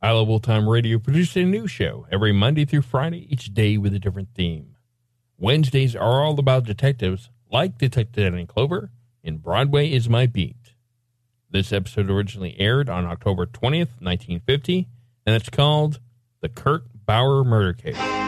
I Love Old Time Radio produces a new show every Monday through Friday, each day with a different theme. Wednesdays are all about detectives, like Detective Danny Clover and Broadway is My Beat. This episode originally aired on October 20th, 1950, and it's called The Kurt Bauer Murder Case.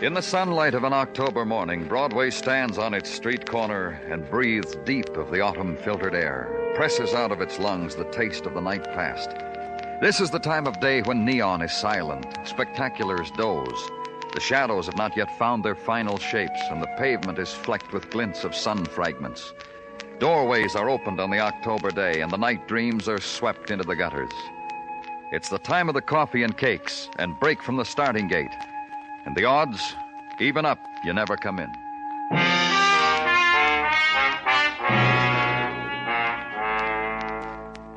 In the sunlight of an October morning, Broadway stands on its street corner and breathes deep of the autumn filtered air, presses out of its lungs the taste of the night past. This is the time of day when neon is silent, spectaculars doze. The shadows have not yet found their final shapes, and the pavement is flecked with glints of sun fragments. Doorways are opened on the October day, and the night dreams are swept into the gutters. It's the time of the coffee and cakes, and break from the starting gate. And the odds, even up, you never come in.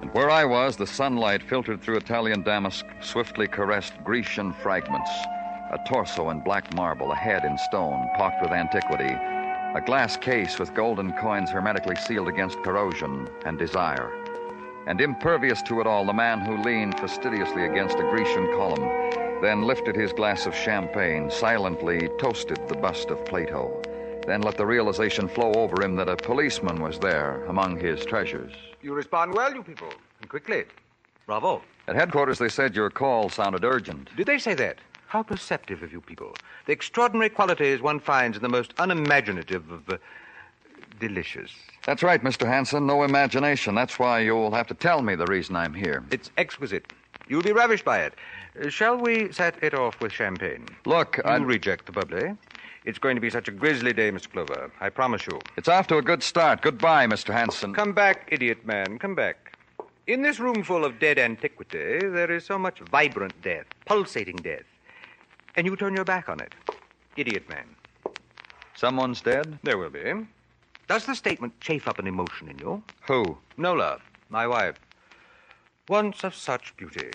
And where I was, the sunlight filtered through Italian damask swiftly caressed Grecian fragments. A torso in black marble, a head in stone, pocked with antiquity, a glass case with golden coins hermetically sealed against corrosion and desire. And impervious to it all, the man who leaned fastidiously against a Grecian column, then lifted his glass of champagne, silently toasted the bust of Plato, then let the realization flow over him that a policeman was there among his treasures. You respond well, you people, and quickly. Bravo. At headquarters, they said your call sounded urgent. Did they say that? How perceptive of you people. The extraordinary qualities one finds in the most unimaginative of uh, delicious. That's right, Mr. Hanson. No imagination. That's why you'll have to tell me the reason I'm here. It's exquisite. You'll be ravished by it. Shall we set it off with champagne? Look, You I... reject the bubbly. It's going to be such a grisly day, Mr. Clover. I promise you. it's off to a good start. Goodbye, Mr. Hanson. Come back, idiot man. Come back. In this room full of dead antiquity, there is so much vibrant death, pulsating death. And you turn your back on it. Idiot man. Someone's dead? There will be. Does the statement chafe up an emotion in you? Who? Nola, my wife. Once of such beauty.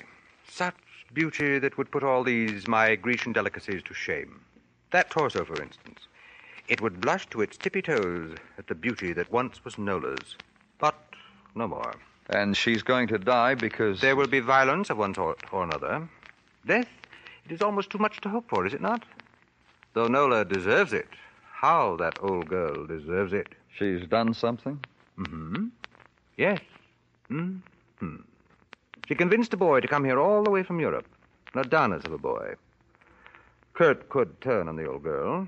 Such beauty that would put all these my Grecian delicacies to shame. That torso, for instance. It would blush to its tippy toes at the beauty that once was Nola's. But no more. And she's going to die because. There will be violence of one sort or another. Death, it is almost too much to hope for, is it not? Though Nola deserves it. How that old girl deserves it. She's done something? Mm-hmm. Yes. Mm-hmm. She convinced a boy to come here all the way from Europe. An Adonis of a boy. Kurt could turn on the old girl.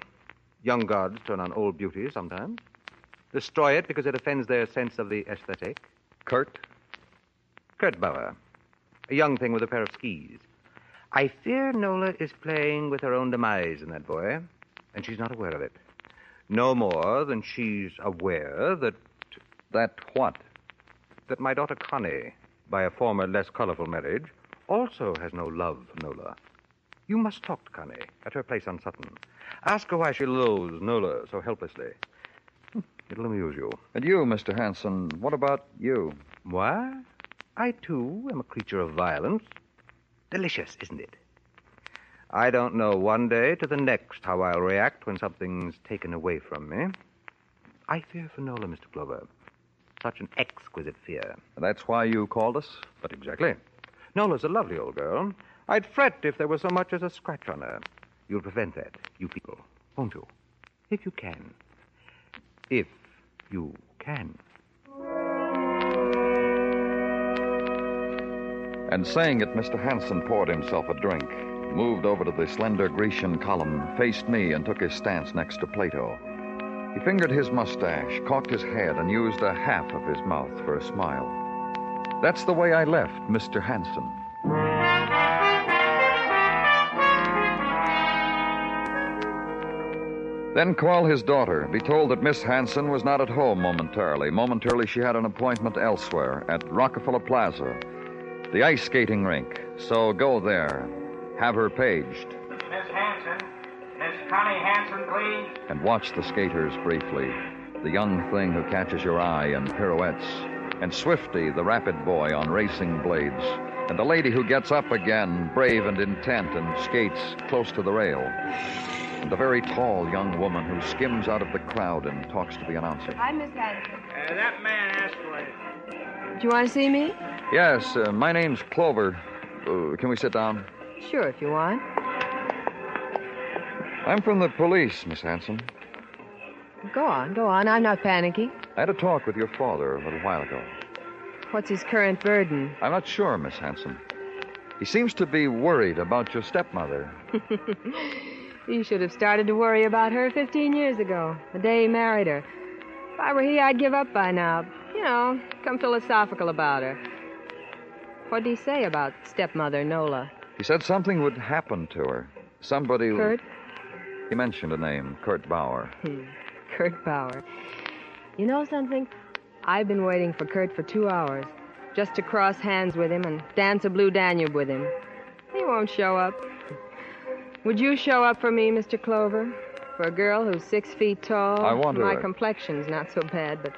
Young gods turn on old beauty sometimes. Destroy it because it offends their sense of the aesthetic. Kurt? Kurt Bauer. A young thing with a pair of skis. I fear Nola is playing with her own demise in that boy, and she's not aware of it. No more than she's aware that. That what? that my daughter Connie, by a former less colorful marriage, also has no love for Nola. You must talk to Connie at her place on Sutton. Ask her why she loathes Nola so helplessly. Hmm, it'll amuse you. And you, Mr. Hanson, what about you? Why? I, too, am a creature of violence. Delicious, isn't it? I don't know one day to the next how I'll react when something's taken away from me. I fear for Nola, Mr. Clover. Such an exquisite fear. That's why you called us? But exactly. Nola's a lovely old girl. I'd fret if there was so much as a scratch on her. You'll prevent that, you people, won't you? If you can. If you can. And saying it, Mr. Hanson poured himself a drink, moved over to the slender Grecian column, faced me, and took his stance next to Plato. He fingered his mustache, cocked his head, and used a half of his mouth for a smile. That's the way I left Mr. Hanson. Then call his daughter, be told that Miss Hanson was not at home momentarily. Momentarily, she had an appointment elsewhere at Rockefeller Plaza, the ice skating rink. So go there, have her paged, Connie Hanson, please. and watch the skaters briefly. The young thing who catches your eye in pirouettes, and Swifty, the rapid boy on racing blades, and the lady who gets up again, brave and intent, and skates close to the rail, and the very tall young woman who skims out of the crowd and talks to the announcer. Hi, Miss Hanson. Uh, that man asked for you. Do you want to see me? Yes, uh, my name's Clover. Uh, can we sit down? Sure, if you want. I'm from the police, Miss Hanson. Go on, go on. I'm not panicking. I had a talk with your father a little while ago. What's his current burden? I'm not sure, Miss Hanson. He seems to be worried about your stepmother. he should have started to worry about her 15 years ago, the day he married her. If I were he, I'd give up by now. You know, come philosophical about her. What'd he say about stepmother Nola? He said something would happen to her. Somebody. Kurt? He mentioned a name, Kurt Bauer. Hmm. Kurt Bauer. You know something? I've been waiting for Kurt for two hours, just to cross hands with him and dance a blue Danube with him. He won't show up. Would you show up for me, Mr. Clover? For a girl who's six feet tall? I want My her. complexion's not so bad, but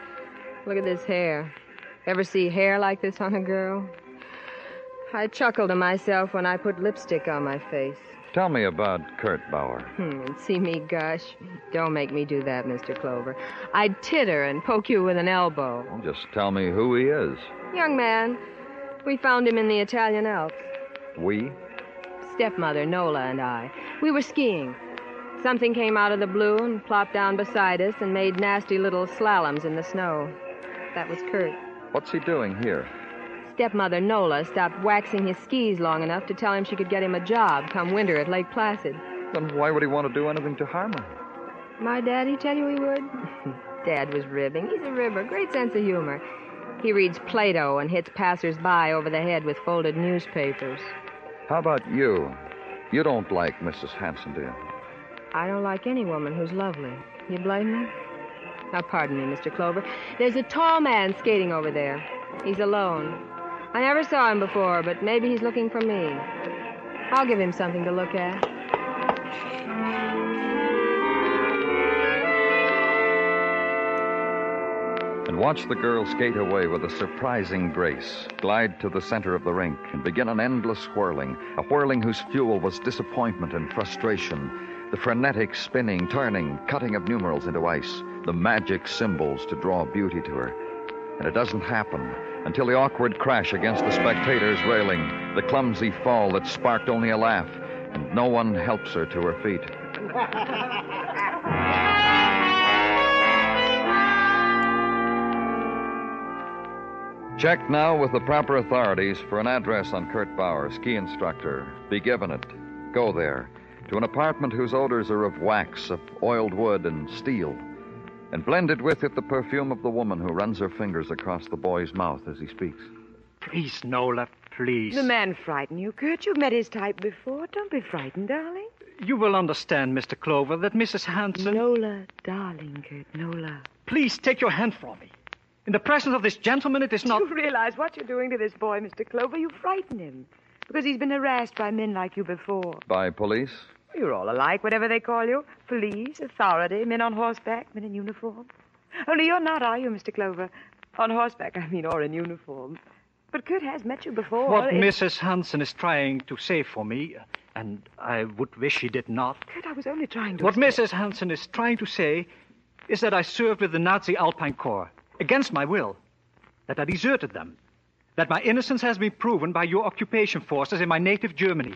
look at this hair. Ever see hair like this on a girl? I chuckle to myself when I put lipstick on my face. Tell me about Kurt Bauer. Hmm, see me gush? Don't make me do that, Mr. Clover. I'd titter and poke you with an elbow. Just tell me who he is. Young man, we found him in the Italian Alps. We? Stepmother, Nola, and I. We were skiing. Something came out of the blue and plopped down beside us and made nasty little slaloms in the snow. That was Kurt. What's he doing here? Stepmother Nola stopped waxing his skis long enough to tell him she could get him a job come winter at Lake Placid. Then why would he want to do anything to harm her? My daddy tell you he would? Dad was ribbing. He's a ribber. Great sense of humor. He reads Plato and hits passers-by over the head with folded newspapers. How about you? You don't like Mrs. Hanson, do you? I don't like any woman who's lovely. You blame me? Now, pardon me, Mr. Clover. There's a tall man skating over there. He's alone. I never saw him before, but maybe he's looking for me. I'll give him something to look at. And watch the girl skate away with a surprising grace, glide to the center of the rink, and begin an endless whirling, a whirling whose fuel was disappointment and frustration, the frenetic spinning, turning, cutting of numerals into ice, the magic symbols to draw beauty to her. And it doesn't happen until the awkward crash against the spectator's railing, the clumsy fall that sparked only a laugh, and no one helps her to her feet. Check now with the proper authorities for an address on Kurt Bauer, ski instructor. Be given it. Go there. To an apartment whose odors are of wax, of oiled wood, and steel. And blended with it the perfume of the woman who runs her fingers across the boy's mouth as he speaks. Please, Nola, please. The man frighten you, Kurt. You've met his type before. Don't be frightened, darling. You will understand, Mr. Clover, that Mrs. Hanson. Nola, darling, Kurt, Nola. Please take your hand from me. In the presence of this gentleman, it is not. You realize what you're doing to this boy, Mr. Clover? You frighten him. Because he's been harassed by men like you before. By police? You're all alike, whatever they call you. Police, authority, men on horseback, men in uniform. Only you're not, are you, Mr. Clover? On horseback, I mean, or in uniform. But Kurt has met you before. What It- Mrs. Hanson is trying to say for me, and I would wish she did not. Kurt, I was only trying to. What Mrs. Hanson is trying to say is that I served with the Nazi Alpine Corps against my will, that I deserted them, that my innocence has been proven by your occupation forces in my native Germany,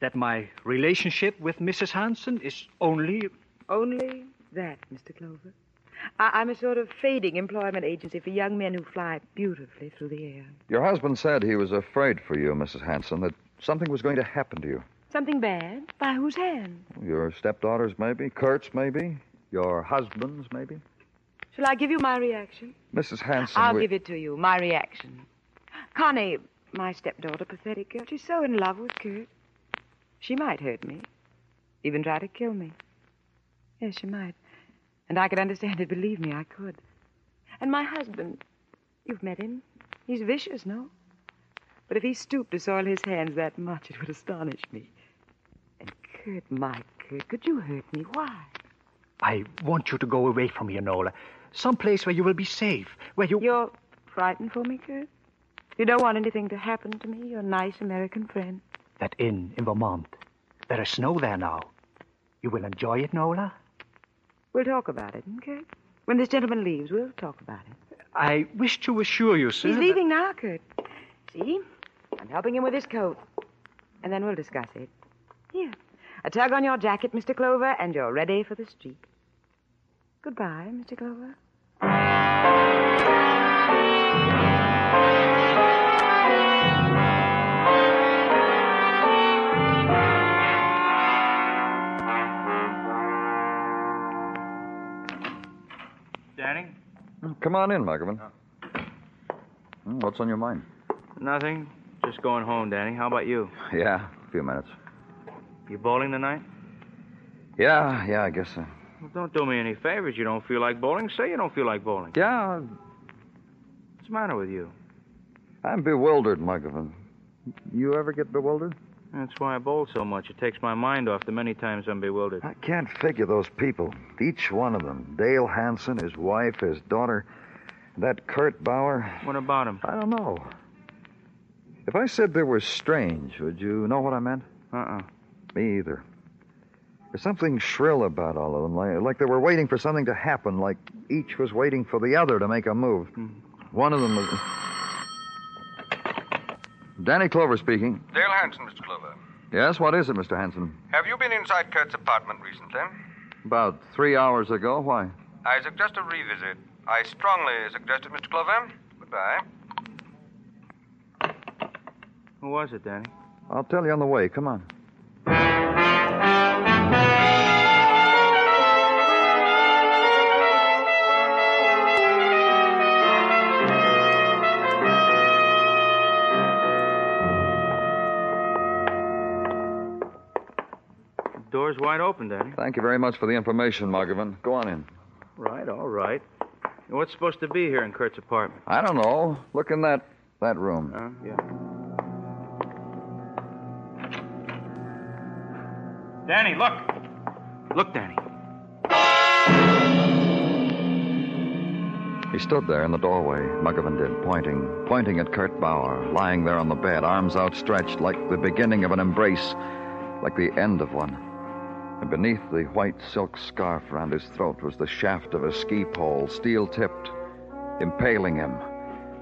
that my relationship with Mrs. Hanson is only. Only that, Mr. Clover. I- I'm a sort of fading employment agency for young men who fly beautifully through the air. Your husband said he was afraid for you, Mrs. Hanson, that something was going to happen to you. Something bad? By whose hand? Your stepdaughters, maybe. Kurt's, maybe. Your husband's, maybe. Shall I give you my reaction? Mrs. Hanson. I'll we- give it to you, my reaction. Connie, my stepdaughter, pathetic girl, she's so in love with Kurt. She might hurt me, even try to kill me. Yes, she might. And I could understand it, believe me, I could. And my husband, you've met him. He's vicious, no? But if he stooped to soil his hands that much, it would astonish me. And Kurt, my Kurt, could you hurt me? Why? I want you to go away from here, Nola. Someplace where you will be safe, where you. You're frightened for me, Kurt? You don't want anything to happen to me, your nice American friend? That inn in Vermont. There is snow there now. You will enjoy it, Nola? We'll talk about it, okay? When this gentleman leaves, we'll talk about it. I wish to assure you, sir. He's that- leaving now, Kurt. See? I'm helping him with his coat. And then we'll discuss it. Here. A tug on your jacket, Mr. Clover, and you're ready for the street. Goodbye, Mr. Clover. Come on in, Muggavan. Hmm, What's on your mind? Nothing. Just going home, Danny. How about you? Yeah, a few minutes. You bowling tonight? Yeah, yeah, I guess so. Well, don't do me any favors. You don't feel like bowling? Say you don't feel like bowling. Yeah, What's the matter with you? I'm bewildered, Muggavan. You ever get bewildered? That's why I bowl so much. It takes my mind off the many times I'm bewildered. I can't figure those people. Each one of them. Dale Hanson, his wife, his daughter, that Kurt Bauer. What about him? I don't know. If I said they were strange, would you know what I meant? Uh-uh. Me either. There's something shrill about all of them, like, like they were waiting for something to happen, like each was waiting for the other to make a move. Hmm. One of them was. Danny Clover speaking. Dale Hanson, Mr. Clover. Yes, what is it, Mr. Hanson? Have you been inside Kurt's apartment recently? About three hours ago. Why? I suggest a revisit. I strongly suggest it, Mr. Clover. Goodbye. Who was it, Danny? I'll tell you on the way. Come on. Wide open, Danny. Thank you very much for the information, Muggavan. Go on in. Right, all right. What's supposed to be here in Kurt's apartment? I don't know. Look in that that room. Huh? Yeah. Danny, look. Look, Danny. He stood there in the doorway, Muggavan did, pointing, pointing at Kurt Bauer, lying there on the bed, arms outstretched like the beginning of an embrace, like the end of one. And beneath the white silk scarf round his throat was the shaft of a ski pole, steel tipped, impaling him.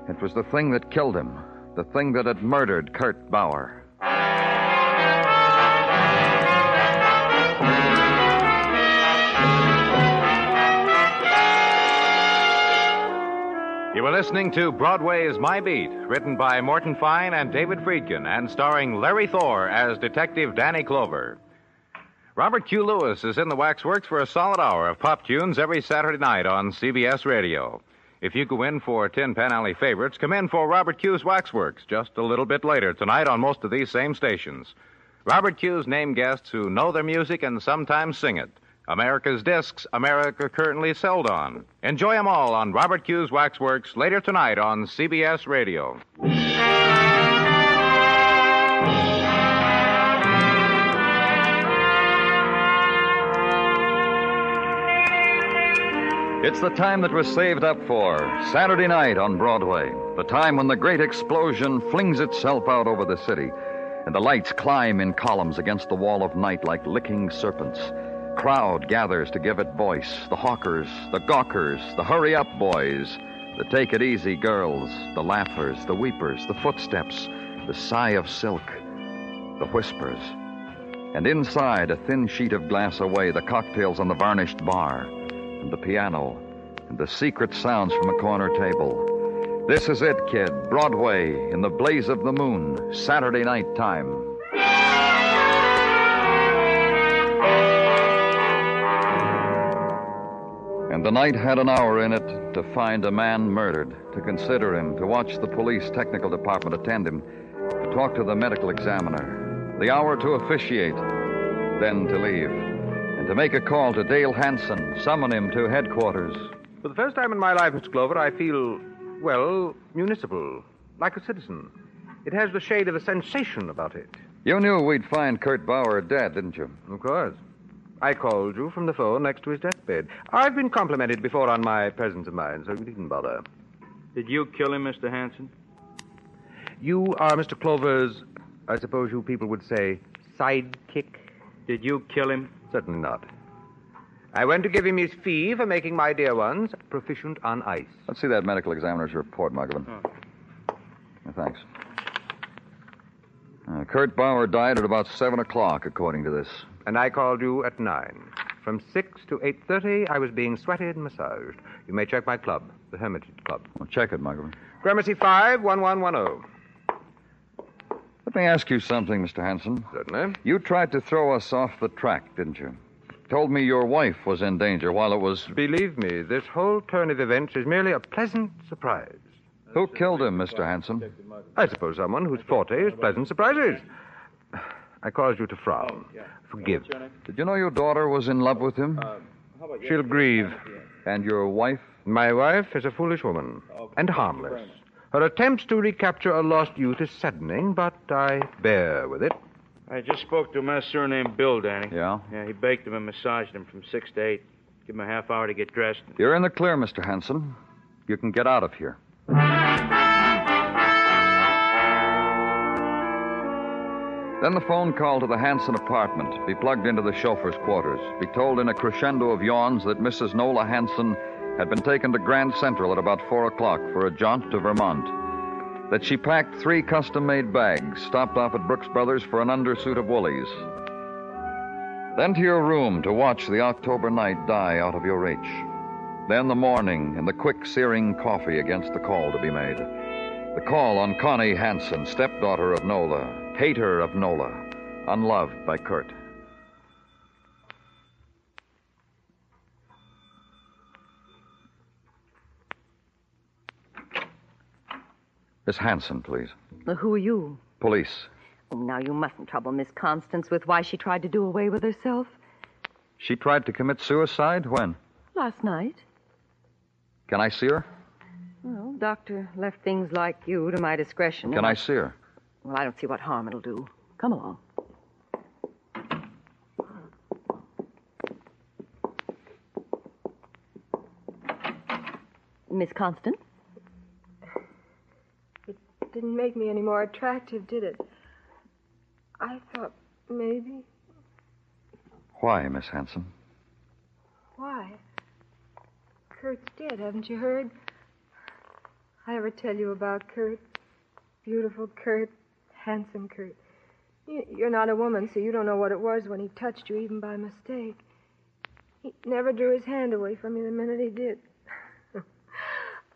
It was the thing that killed him, the thing that had murdered Kurt Bauer. You were listening to Broadway's My Beat, written by Morton Fine and David Friedkin, and starring Larry Thor as Detective Danny Clover. Robert Q. Lewis is in the waxworks for a solid hour of pop tunes every Saturday night on CBS Radio. If you go in for Tin Pan Alley favorites, come in for Robert Q's Waxworks just a little bit later tonight on most of these same stations. Robert Q's name guests who know their music and sometimes sing it. America's discs America currently sold on. Enjoy them all on Robert Q's Waxworks later tonight on CBS Radio. It's the time that was saved up for Saturday night on Broadway. The time when the great explosion flings itself out over the city, and the lights climb in columns against the wall of night like licking serpents. Crowd gathers to give it voice the hawkers, the gawkers, the hurry up boys, the take it easy girls, the laughers, the weepers, the footsteps, the sigh of silk, the whispers. And inside, a thin sheet of glass away, the cocktails on the varnished bar and the piano, and the secret sounds from a corner table. This is it, kid. Broadway, in the blaze of the moon, Saturday night time. And the night had an hour in it to find a man murdered, to consider him, to watch the police technical department attend him, to talk to the medical examiner. The hour to officiate, then to leave to make a call to Dale Hanson, summon him to headquarters. For the first time in my life, Mr. Clover, I feel, well, municipal, like a citizen. It has the shade of a sensation about it. You knew we'd find Kurt Bauer dead, didn't you? Of course. I called you from the phone next to his deathbed. I've been complimented before on my presence of mind, so you needn't bother. Did you kill him, Mr. Hanson? You are Mr. Clover's, I suppose you people would say, sidekick? Did you kill him? Certainly not. I went to give him his fee for making my dear ones proficient on ice. Let's see that medical examiner's report, Muggavan. Oh. thanks. Uh, Kurt Bauer died at about 7 o'clock, according to this. And I called you at 9. From 6 to 8.30, I was being sweated and massaged. You may check my club, the Hermitage Club. Well, check it, Muggavan. Gramercy 5, 1110. Let me ask you something, Mr. Hanson. Certainly. You tried to throw us off the track, didn't you? Told me your wife was in danger while it was. Believe me, this whole turn of events is merely a pleasant surprise. Who killed him, Mr. Hanson? I suppose someone whose forte is pleasant surprises. I caused you to frown. Forgive. Did you know your daughter was in love with him? She'll grieve. And your wife? My wife is a foolish woman and harmless. Her attempts to recapture a lost youth is saddening, but I bear with it. I just spoke to a master named Bill, Danny. Yeah? Yeah, he baked him and massaged him from 6 to 8. Give him a half hour to get dressed. You're in the clear, Mr. Hanson. You can get out of here. Then the phone call to the Hanson apartment. Be plugged into the chauffeur's quarters. Be told in a crescendo of yawns that Mrs. Nola Hanson had been taken to Grand Central at about 4 o'clock for a jaunt to Vermont. That she packed three custom made bags, stopped off at Brooks Brothers for an undersuit of Woolies. Then to your room to watch the October night die out of your reach. Then the morning and the quick searing coffee against the call to be made. The call on Connie Hanson, stepdaughter of Nola, hater of Nola, unloved by Kurt. Miss Hanson, please. Uh, who are you? Police. Oh, now, you mustn't trouble Miss Constance with why she tried to do away with herself. She tried to commit suicide? When? Last night. Can I see her? Well, doctor left things like you to my discretion. Can I see her? Well, I don't see what harm it'll do. Come along. Miss Constance? Didn't make me any more attractive, did it? I thought maybe. Why, Miss Hanson? Why? Kurt's dead, haven't you heard? I ever tell you about Kurt? Beautiful Kurt, handsome Kurt. You're not a woman, so you don't know what it was when he touched you, even by mistake. He never drew his hand away from me the minute he did.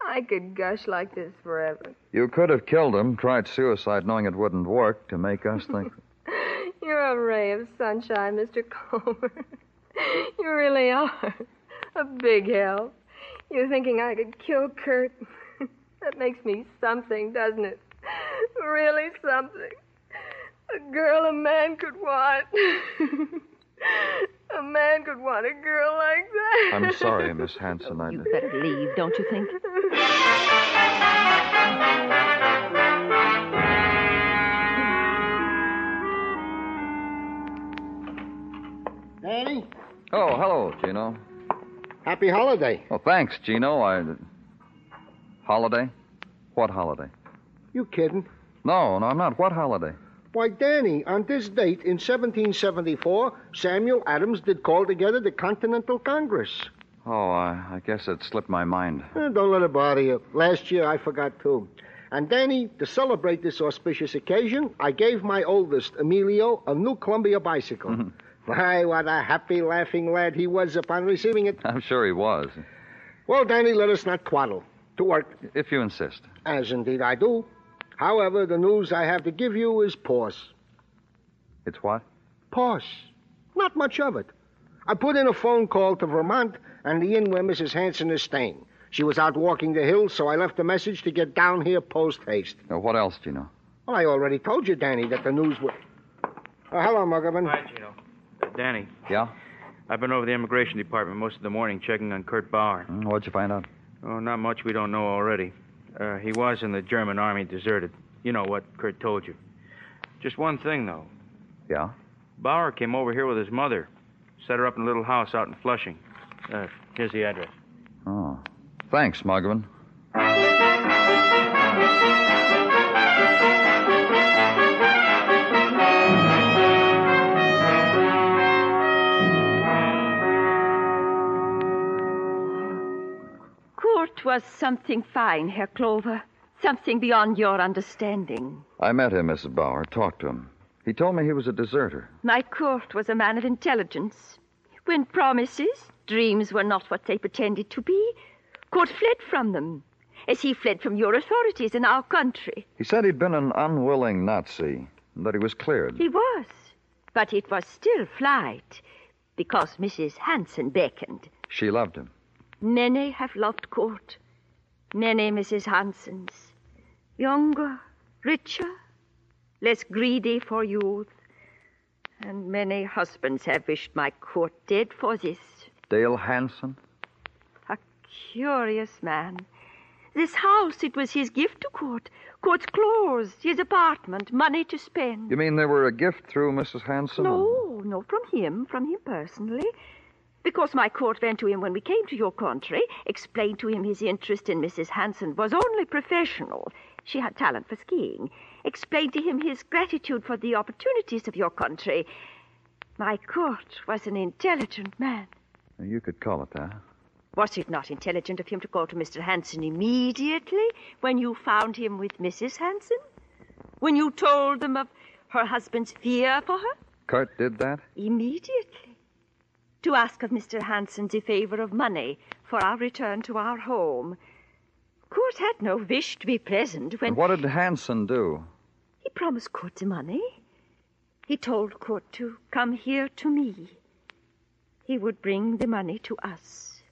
I could gush like this forever. You could have killed him, tried suicide knowing it wouldn't work to make us think. You're a ray of sunshine, Mr. Clover. you really are. A big help. You're thinking I could kill Kurt? that makes me something, doesn't it? Really something. A girl a man could want. A man could want a girl like that. I'm sorry, Miss Hanson. I... You better leave, don't you think? Danny? Oh, hello, Gino. Happy holiday. Well, thanks, Gino. I. Holiday? What holiday? You kidding? No, no, I'm not. What holiday? Why, Danny, on this date in 1774, Samuel Adams did call together the Continental Congress. Oh, I, I guess it slipped my mind. Eh, don't let it bother you. Last year I forgot too. And Danny, to celebrate this auspicious occasion, I gave my oldest, Emilio, a new Columbia bicycle. Why, what a happy, laughing lad he was upon receiving it. I'm sure he was. Well, Danny, let us not twaddle. To work. If you insist. As indeed I do. However, the news I have to give you is pause. It's what? Pause. Not much of it. I put in a phone call to Vermont and the inn where Mrs. Hanson is staying. She was out walking the hills, so I left a message to get down here post haste. Now, what else, Gino? Well, I already told you, Danny, that the news would. Oh, hello, Muggavan. Hi, Gino. Uh, Danny. Yeah? I've been over the immigration department most of the morning checking on Kurt Bauer. Mm, What'd you find out? Oh, not much we don't know already. Uh, he was in the German army, deserted. You know what Kurt told you. Just one thing, though. Yeah? Bauer came over here with his mother. Set her up in a little house out in Flushing. Uh, here's the address. Oh. Thanks, Muggavan. Was something fine, Herr Clover. Something beyond your understanding. I met him, Mrs. Bauer, talked to him. He told me he was a deserter. My Kurt was a man of intelligence. When promises, dreams were not what they pretended to be, Kurt fled from them, as he fled from your authorities in our country. He said he'd been an unwilling Nazi, and that he was cleared. He was, but it was still flight, because Mrs. Hanson beckoned. She loved him. Many have loved Kurt, Many Mrs. Hansons. Younger, richer, less greedy for youth. And many husbands have wished my Kurt dead for this. Dale Hanson? A curious man. This house, it was his gift to Kurt. Kurt's clothes, his apartment, money to spend. You mean they were a gift through Mrs. Hanson? No, no, from him, from him personally. Because my Kurt went to him when we came to your country, explained to him his interest in Mrs. Hanson was only professional. She had talent for skiing. Explained to him his gratitude for the opportunities of your country. My Kurt was an intelligent man. You could call it that. Was it not intelligent of him to go to Mr. Hanson immediately when you found him with Mrs. Hanson? When you told them of her husband's fear for her? Kurt did that? Immediately. To ask of Mr. Hanson the favor of money for our return to our home. Kurt had no wish to be present when. And what did Hanson do? He promised Kurt the money. He told Kurt to come here to me. He would bring the money to us.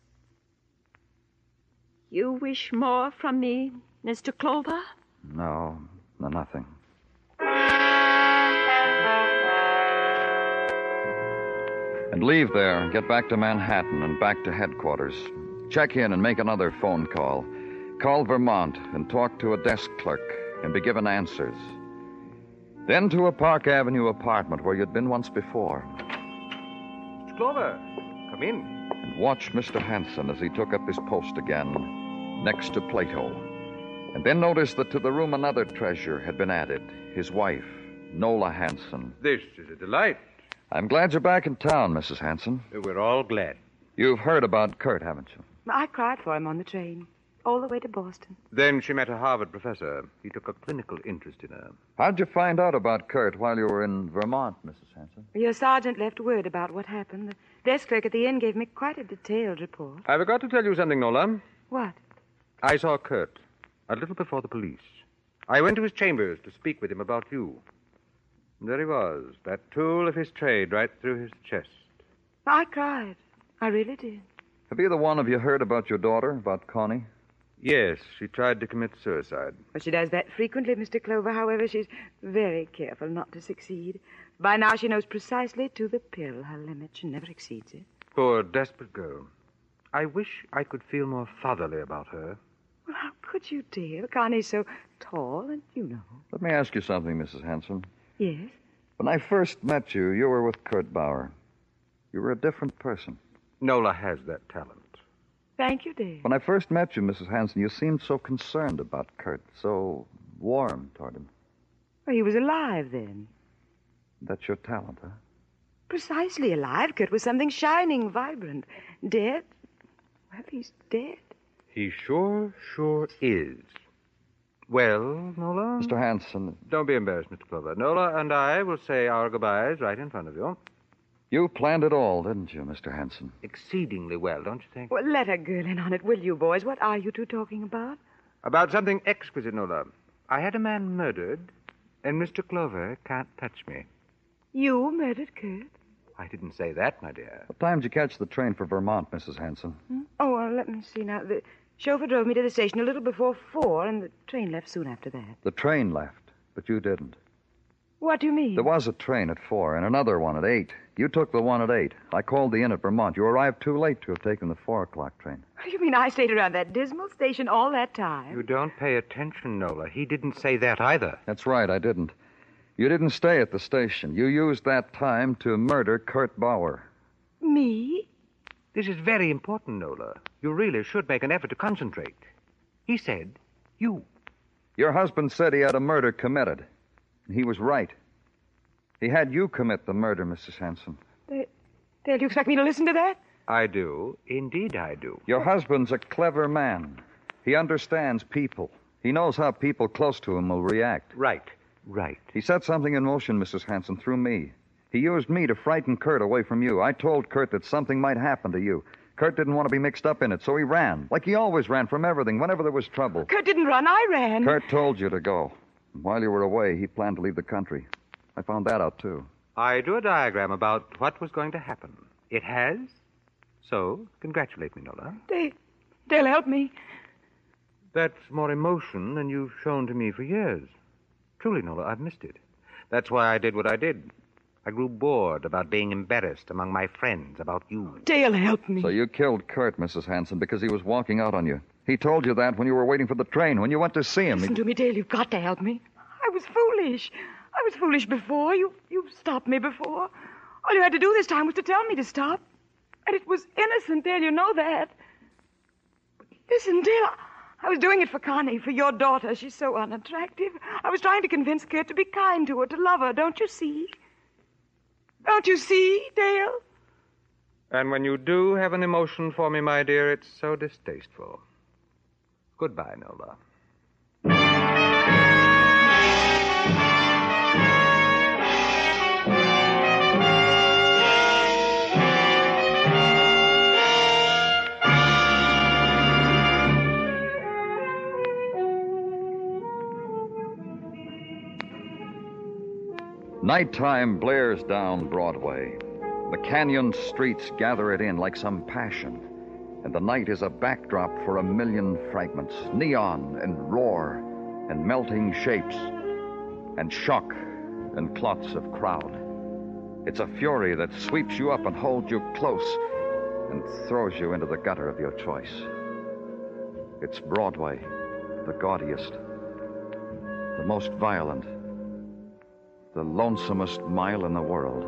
You wish more from me, Mr. Clover? No, no, nothing. And leave there, get back to Manhattan and back to headquarters. Check in and make another phone call. Call Vermont and talk to a desk clerk and be given answers. Then to a Park Avenue apartment where you'd been once before. Mr. Clover, come in. And watch Mr. Hanson as he took up his post again next to Plato. And then notice that to the room another treasure had been added his wife, Nola Hanson. This is a delight. I'm glad you're back in town, Mrs. Hanson. We're all glad. You've heard about Kurt, haven't you? I cried for him on the train, all the way to Boston. Then she met a Harvard professor. He took a clinical interest in her. How'd you find out about Kurt while you were in Vermont, Mrs. Hanson? Your sergeant left word about what happened. The desk clerk at the inn gave me quite a detailed report. I forgot to tell you something, Nola. What? I saw Kurt a little before the police. I went to his chambers to speak with him about you. And there he was, that tool of his trade right through his chest. I cried. I really did. Have either one of you heard about your daughter, about Connie? Yes, she tried to commit suicide. Well, she does that frequently, Mr. Clover. However, she's very careful not to succeed. By now, she knows precisely to the pill her limit. She never exceeds it. Poor, desperate girl. I wish I could feel more fatherly about her. Well, how could you, dear? Connie's so tall, and you know. Let me ask you something, Mrs. Hanson. Yes? When I first met you, you were with Kurt Bauer. You were a different person. Nola has that talent. Thank you, dear. When I first met you, Mrs. Hanson, you seemed so concerned about Kurt, so warm toward him. Well, he was alive then. That's your talent, huh? Precisely alive. Kurt was something shining, vibrant. Dead? Well, he's dead. He sure, sure is. Well, Nola? Mr. Hanson. Don't be embarrassed, Mr. Clover. Nola and I will say our goodbyes right in front of you. You planned it all, didn't you, Mr. Hanson? Exceedingly well, don't you think? Well, let a girl in on it, will you, boys? What are you two talking about? About something exquisite, Nola. I had a man murdered, and Mr. Clover can't touch me. You murdered Kurt? I didn't say that, my dear. What time did you catch the train for Vermont, Mrs. Hanson? Hmm? Oh, well, let me see now. The chauffeur drove me to the station a little before four, and the train left soon after that. The train left, but you didn't. What do you mean? There was a train at four and another one at eight. You took the one at eight. I called the inn at Vermont. You arrived too late to have taken the four o'clock train. Do you mean I stayed around that dismal station all that time? You don't pay attention, Nola. He didn't say that either. That's right, I didn't. You didn't stay at the station. You used that time to murder Kurt Bauer. Me? This is very important, Nola. You really should make an effort to concentrate. He said, you. Your husband said he had a murder committed. And he was right. He had you commit the murder, Mrs. Hanson. Dale, Dale, you expect me to listen to that? I do. Indeed, I do. Your husband's a clever man. He understands people. He knows how people close to him will react. Right. Right. He set something in motion, Mrs. Hanson, through me. He used me to frighten Kurt away from you. I told Kurt that something might happen to you. Kurt didn't want to be mixed up in it, so he ran. Like he always ran from everything, whenever there was trouble. Kurt didn't run, I ran. Kurt told you to go. While you were away, he planned to leave the country. I found that out, too. I drew a diagram about what was going to happen. It has. So, congratulate me, Nola. Dale, Dale, help me. That's more emotion than you've shown to me for years. Truly, Nola, I've missed it. That's why I did what I did. I grew bored about being embarrassed among my friends about you. Dale, help me. So you killed Kurt, Mrs. Hanson, because he was walking out on you. He told you that when you were waiting for the train, when you went to see him. Listen he... to me, Dale. You've got to help me. I was foolish. I was foolish before. You you stopped me before. All you had to do this time was to tell me to stop. And it was innocent, Dale. You know that. Listen, Dale. I was doing it for Connie, for your daughter. She's so unattractive. I was trying to convince Kurt to be kind to her, to love her. Don't you see? Don't you see, Dale? And when you do have an emotion for me, my dear, it's so distasteful. Goodbye, Nola. Nighttime blares down Broadway. The canyon streets gather it in like some passion. And the night is a backdrop for a million fragments neon and roar and melting shapes and shock and clots of crowd. It's a fury that sweeps you up and holds you close and throws you into the gutter of your choice. It's Broadway, the gaudiest, the most violent, the lonesomest mile in the world.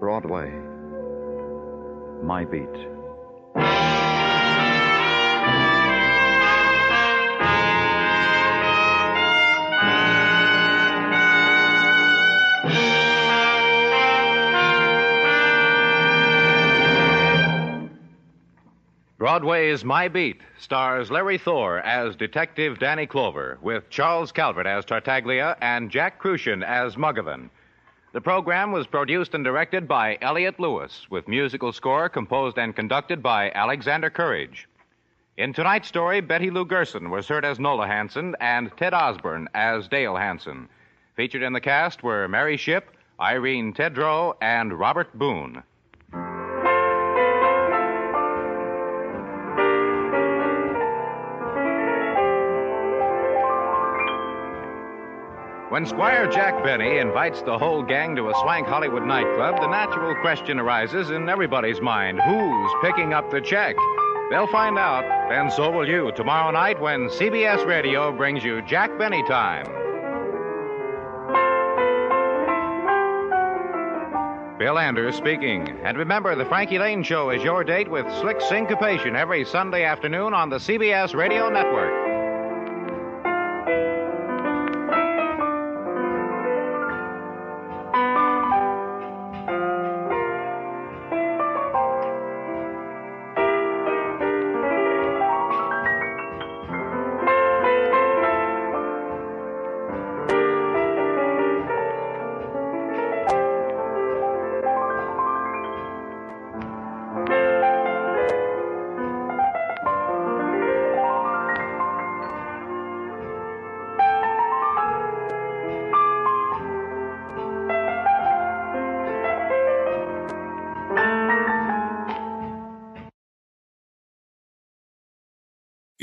Broadway, my beat. Broadway's My Beat stars Larry Thor as Detective Danny Clover, with Charles Calvert as Tartaglia and Jack Kruschen as Muggavan. The program was produced and directed by Elliott Lewis, with musical score composed and conducted by Alexander Courage. In tonight's story, Betty Lou Gerson was heard as Nola Hanson and Ted Osborne as Dale Hanson. Featured in the cast were Mary Shipp, Irene Tedrow, and Robert Boone. When Squire Jack Benny invites the whole gang to a swank Hollywood nightclub, the natural question arises in everybody's mind who's picking up the check? They'll find out, and so will you tomorrow night when CBS Radio brings you Jack Benny Time. Bill Anders speaking. And remember, the Frankie Laine Show is your date with slick syncopation every Sunday afternoon on the CBS Radio Network.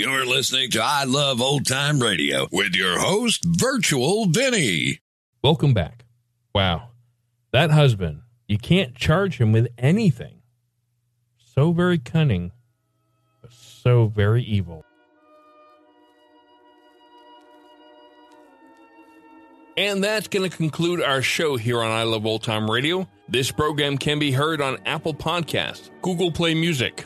You're listening to I Love Old Time Radio with your host, Virtual Vinny. Welcome back. Wow. That husband, you can't charge him with anything. So very cunning, but so very evil. And that's going to conclude our show here on I Love Old Time Radio. This program can be heard on Apple Podcasts, Google Play Music,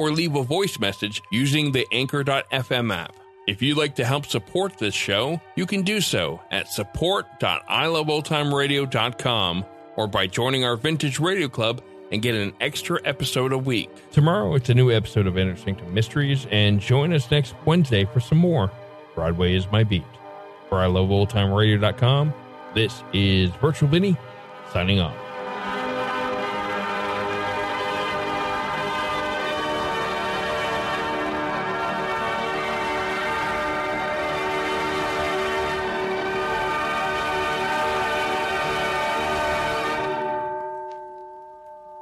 or leave a voice message using the Anchor.fm app. If you'd like to help support this show, you can do so at support.iloveoldtimeradio.com or by joining our Vintage Radio Club and get an extra episode a week. Tomorrow, it's a new episode of Inner Sanctum Mysteries, and join us next Wednesday for some more Broadway is My Beat. For iloveoldtimeradio.com, this is Virtual Vinny signing off.